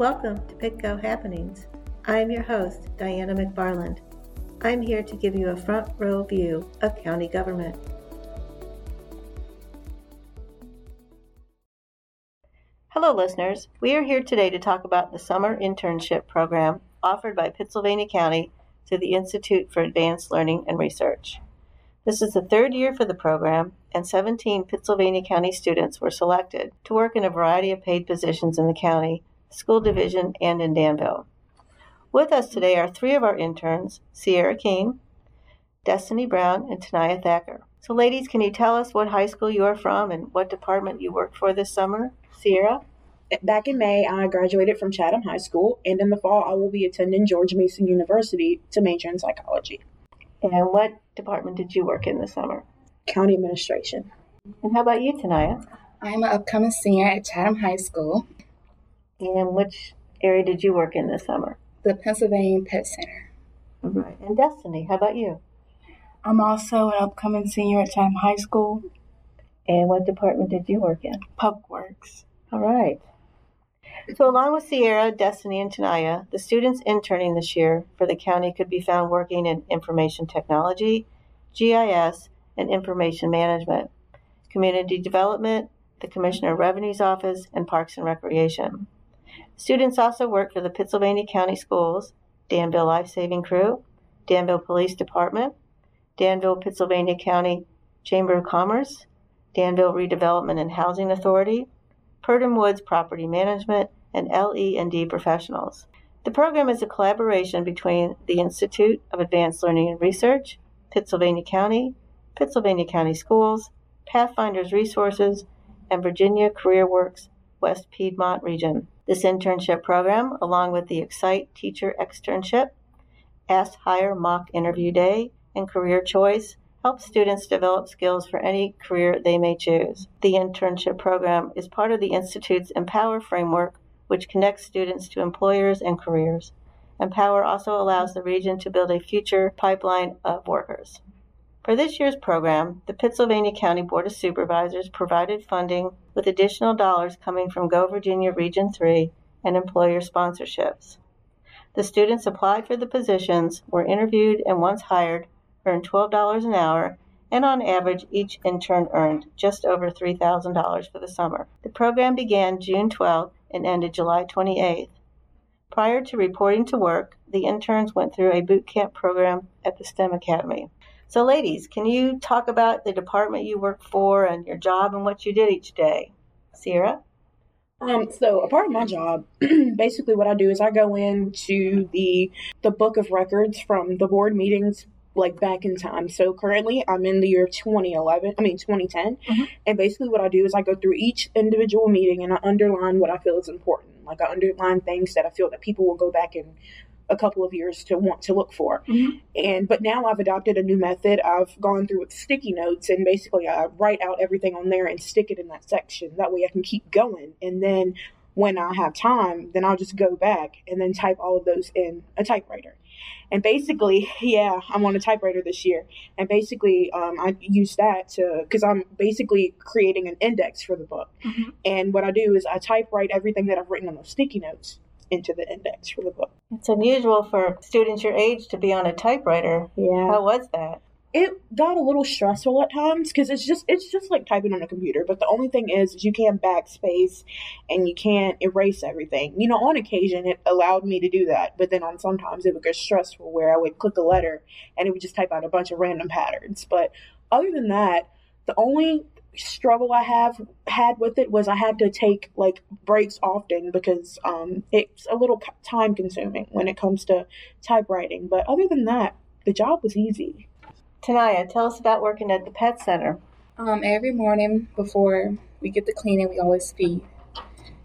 Welcome to PittCo Happenings. I'm your host, Diana McFarland. I'm here to give you a front row view of county government. Hello, listeners. We are here today to talk about the summer internship program offered by Pittsylvania County to the Institute for Advanced Learning and Research. This is the third year for the program, and 17 Pittsylvania County students were selected to work in a variety of paid positions in the county, school division, and in Danville. With us today are three of our interns Ciara Keen, Destiny Brown, and Taniya Thacker. So, ladies, can you tell us what high school you are from and what department you worked for this summer? Ciara? Back in May, I graduated from Chatham High School, and in the fall, I will be attending George Mason University to major in psychology. And what department did you work in this summer? County administration. And how about you, Taniya? I'm an upcoming senior at Chatham High School. And which area did you work in this summer? The Pittsylvania Pet Center. All right. And Destiny, how about you? I'm also an upcoming senior at Chatham High School. And what department did you work in? Public Works. All right. So, along with Ciara, Destiny, and Taniya, the students interning this year for the county could be found working in information technology, GIS, and information management, community development, the Commissioner of Revenue's office, and Parks and Recreation. Students also work for the Pittsylvania County Schools, Danville Life Saving Crew, Danville Police Department, Danville Pittsylvania County Chamber of Commerce, Danville Redevelopment and Housing Authority, Purdom Woods Property Management, and LE&D professionals. The program is a collaboration between the Institute of Advanced Learning and Research, Pittsylvania County, Pittsylvania County Schools, Pathfinders Resources, and Virginia Career Works West Piedmont region. This internship program, along with the Excite Teacher Externship, Higher Mock Interview Day, and Career Choice, helps students develop skills for any career they may choose. The internship program is part of the Institute's Empower framework, which connects students to employers and careers. Empower also allows the region to build a future pipeline of workers. For this year's program, the Pittsylvania County Board of Supervisors provided funding with additional dollars coming from Go Virginia Region 3 and employer sponsorships. The students applied for the positions, were interviewed, and once hired, earned $12 an hour, and on average, each intern earned just over $3,000 for the summer. The program began June 12 and ended July 28th. Prior to reporting to work, the interns went through a boot camp program at the STEM Academy. So, ladies, can you talk about the department you work for and your job and what you did each day? Ciara? Um, so a part of my job, basically what I do is I go into the the book of records from the board meetings like back in time. So currently I'm in the year 2011, I mean 2010. Mhm. And basically what I do is I go through each individual meeting and I underline what I feel is important. Like I underline things that I feel that people will go back in a couple of years to want to look for. Mhm. And but now I've adopted a new method. I've gone through with sticky notes and basically I write out everything on there and stick it in that section. That way I can keep going. And then when I have time, then I'll just go back and then type all of those in a typewriter. And basically, yeah, I'm on a typewriter this year. And basically, um, I use that to, because I'm basically creating an index for the book. Mhm. And what I do is I typewrite everything that I've written on those sticky notes into the index for the book. It's unusual for students your age to be on a typewriter. Yeah. How was that? it got a little stressful at times because it's just it's just like typing on a computer but the only thing is, is you can't backspace and you can't erase everything you know on occasion it allowed me to do that but then on sometimes it would get stressful where i would click a letter and it would just type out a bunch of random patterns but other than that the only struggle i have had with it was i had to take like breaks often because um it's a little time consuming when it comes to typewriting but other than that the job was easy Taniya, tell us about working at the pet center. Um, every morning before we get the cleaning, we always feed.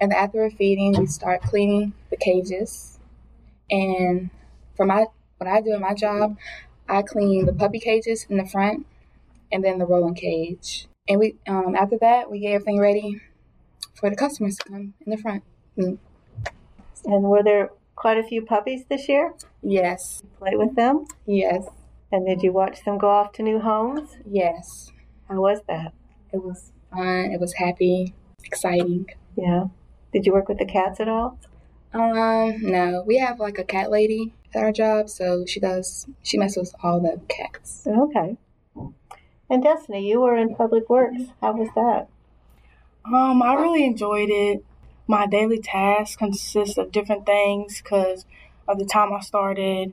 And after we're feeding, we start cleaning the cages. And for my what I do in my job, I clean the puppy cages in the front and then the rolling cage. And we um, after that we get everything ready for the customers to come in the front. Mm, And were there quite a few puppies this year? Yes, Play with them? yes, And did you watch them go off to new homes? yes. How was that? It was fun. It was happy, exciting. Yeah. Did you work with the cats at all? Um, no, we have like a cat lady at our job, so she does she messes with all the cats. Okay. And Destiny, you were in public works. How was that? Um, I really enjoyed it. My daily tasks consist of different things because of the time I started.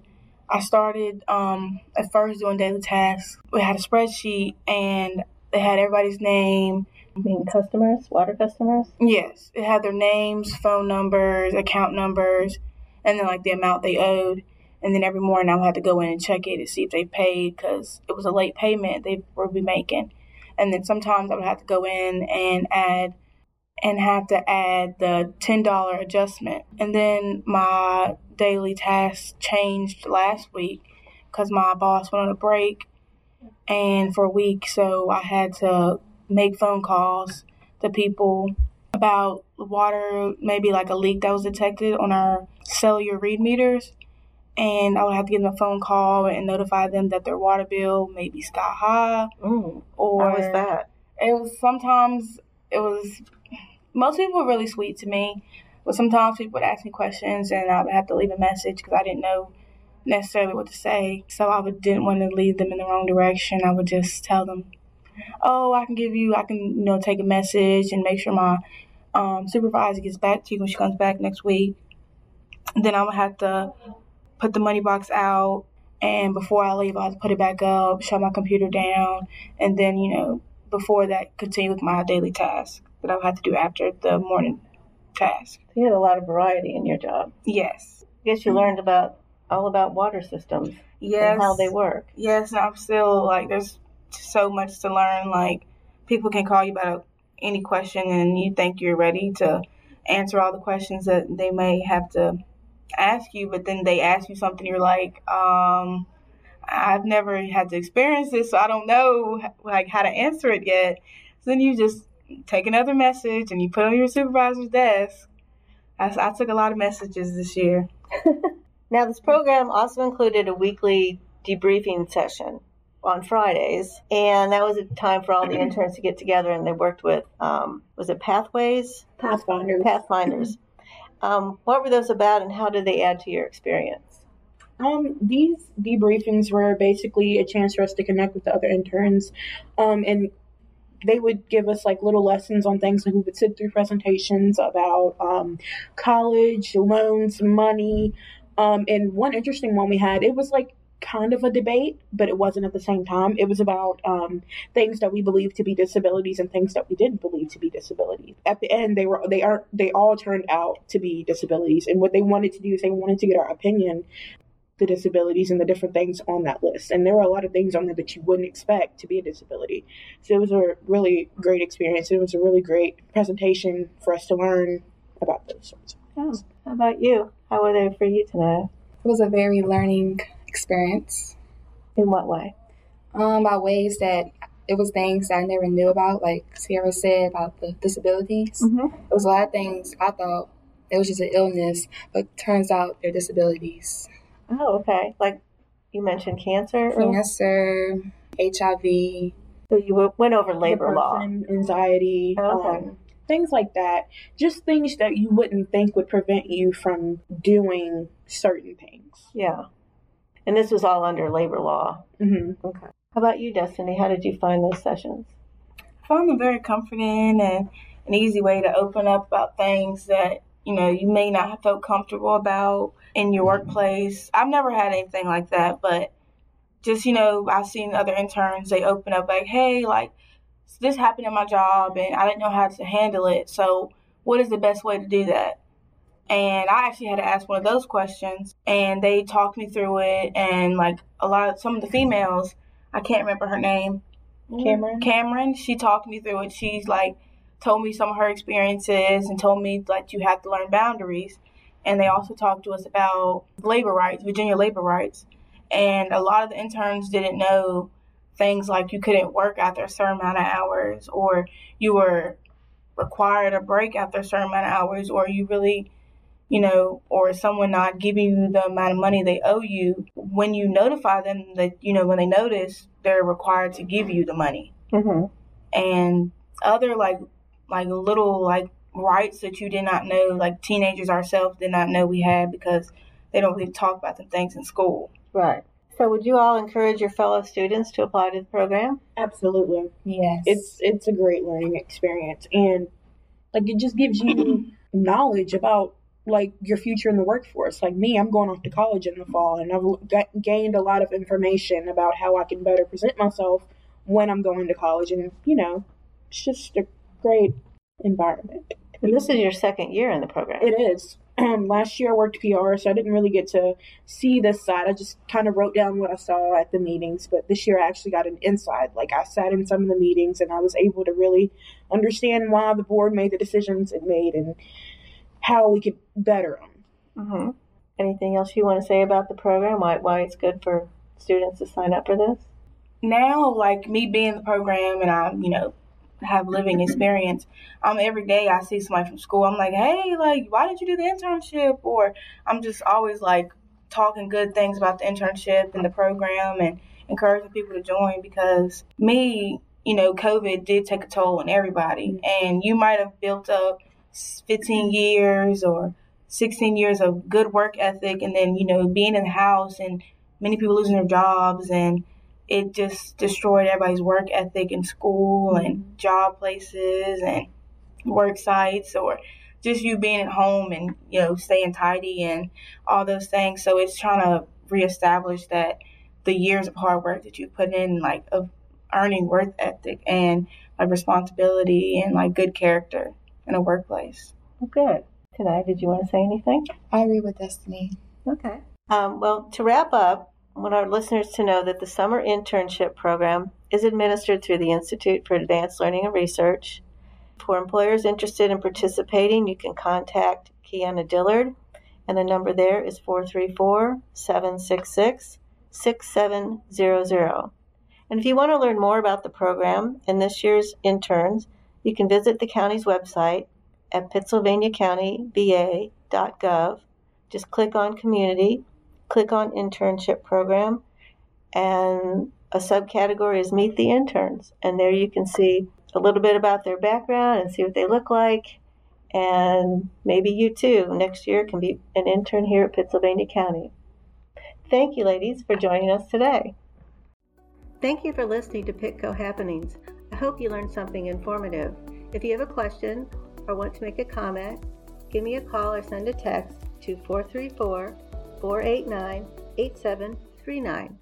I started um, at first doing daily tasks. We had a spreadsheet and they had everybody's name. I mean, customers, water customers. Yes, it had their names, phone numbers, account numbers, and then like the amount they owed. And then every morning I would have to go in and check it to see if they paid because it was a late payment they would be making. And then sometimes I would have to go in and add and have to add the $10 adjustment. And then my daily tasks changed last week because my boss went on a break and for a week, so I had to make phone calls to people about water, maybe like a leak that was detected on our cellular read meters. And I would have to give them a phone call and notify them that their water bill may be sky high. Mm, Or how was that? it was sometimes it was most people were really sweet to me, but sometimes people would ask me questions and I would have to leave a message because I didn't know necessarily what to say. So I would didn't want to lead them in the wrong direction. I would just tell them, "Oh, I can give you, I can you know take a message and make sure my um, supervisor gets back to you when she comes back next week." And then I would have to put the money box out. And before I leave, I have to put it back up, shut my computer down, and then, you know, before that continue with my daily task that I would have to do after the morning task. You had a lot of variety in your job. Yes. I guess you learned about all about water systems Yes. and how they work. Yes, and I'm still like there's so much to learn. Like people can call you about any question and you think you're ready to answer all the questions that they may have to ask you, but then they ask you something you're like, um, I've never had to experience this, so I don't know like how to answer it yet. So then you just take another message and you put it on your supervisor's desk. I, I took a lot of messages this year. Now, this program also included a weekly debriefing session on Fridays, and that was a time for all the interns to get together and they worked with, um, was it Pathways? Pathfinder. Pathfinders. Um, what were those about and how did they add to your experience? Um, these debriefings were basically a chance for us to connect with the other interns, um, and they would give us like little lessons on things. Like we would sit through presentations about um, college, loans, money, um, and one interesting one we had. It was like kind of a debate, but it wasn't at the same time. It was about um, things that we believe to be disabilities and things that we didn't believe to be disabilities. At the end, they were they are they all turned out to be disabilities, and what they wanted to do is they wanted to get our opinion the disabilities and the different things on that list. And there were a lot of things on there that you wouldn't expect to be a disability. So it was a really great experience. It was a really great presentation for us to learn about those sorts of things. How about you? How were they for you today? It was a very learning experience. In what way? Um, by ways that it was things that I never knew about, like Ciara said about the disabilities. Mm-hmm. It was a lot of things I thought it was just an illness, but turns out they're disabilities. Oh, okay. Like you mentioned cancer. Cancer, HIV. So you went over labor law. Anxiety, Oh, okay. um, things like that. Just things that you wouldn't think would prevent you from doing certain things. Yeah. And this was all under labor law. hmm Okay. How about you, Destiny? How did you find those sessions? I found them very comforting and an easy way to open up about things that you know you may not have felt comfortable about in your workplace. I've never had anything like that, but just you know, I've seen other interns they open up like, "Hey, like this happened in my job and I didn't know how to handle it. So, what is the best way to do that?" And I actually had to ask one of those questions, and they talked me through it. And like a lot of some of the females, I can't remember her name, mm-hmm. Cameron? Cameron, she talked me through it. She's like told me some of her experiences and told me that you have to learn boundaries. And they also talked to us about labor rights, Virginia labor rights. And a lot of the interns didn't know things like you couldn't work after a certain amount of hours or you were required a break after a certain amount of hours or you really you know, or someone not giving you the amount of money they owe you, when you notify them that, you know, when they notice, they're required to give you the money Mm-hmm. and other like like little like rights that you did not know, like teenagers ourselves did not know we had because they don't really talk about them things in school. Right. So, would you all encourage your fellow students to apply to the program? Absolutely. Yes. It's it's a great learning experience and like it just gives you knowledge about like your future in the workforce. Like me, I'm going off to college in the fall and I've got, gained a lot of information about how I can better present myself when I'm going to college and you know, it's just a great environment. And this is your second year in the program. It is. Um, last year I worked PR, so I didn't really get to see this side. I just kind of wrote down what I saw at the meetings. But this year I actually got an inside. Like I sat in some of the meetings and I was able to really understand why the board made the decisions it made and how we could better them. hmm Anything else you want to say about the program? Why why it's good for students to sign up for this? Now, like me being the program and I, you know, have living experience, um, every day I see somebody from school, I'm like, hey, like, why did you do the internship? Or I'm just always like talking good things about the internship and the program and encouraging people to join because me, you know, COVID did take a toll on everybody. And you might have built up 15 years or 16 years of good work ethic and then, you know, being in the house and many people losing their jobs and it just destroyed everybody's work ethic in school and mm-hmm. job places and work sites or just you being at home and you know staying tidy and all those things. So it's trying to reestablish that the years of hard work that you put in like of earning work ethic and like responsibility and like good character in a workplace Well, good. Taniya, did you want to say anything? I agree with Destiny. Okay. Um, well, to wrap up, I want our listeners to know that the summer internship program is administered through the Institute for Advanced Learning and Research. For employers interested in participating, you can contact Kiana Dillard, and the number there is 434 766 6700. And if you want to learn more about the program and this year's interns, you can visit the county's website at pittsylvaniacountyva.gov. Just click on Community click on internship program and a subcategory is meet the interns. And there you can see a little bit about their background and see what they look like. And maybe you too next year can be an intern here at pittsylvania county. Thank you ladies for joining us today. Thank you for listening to PittCo happenings hope you learned something informative if you have a question or want to make a comment give me a call or send a text to 434 489 8739.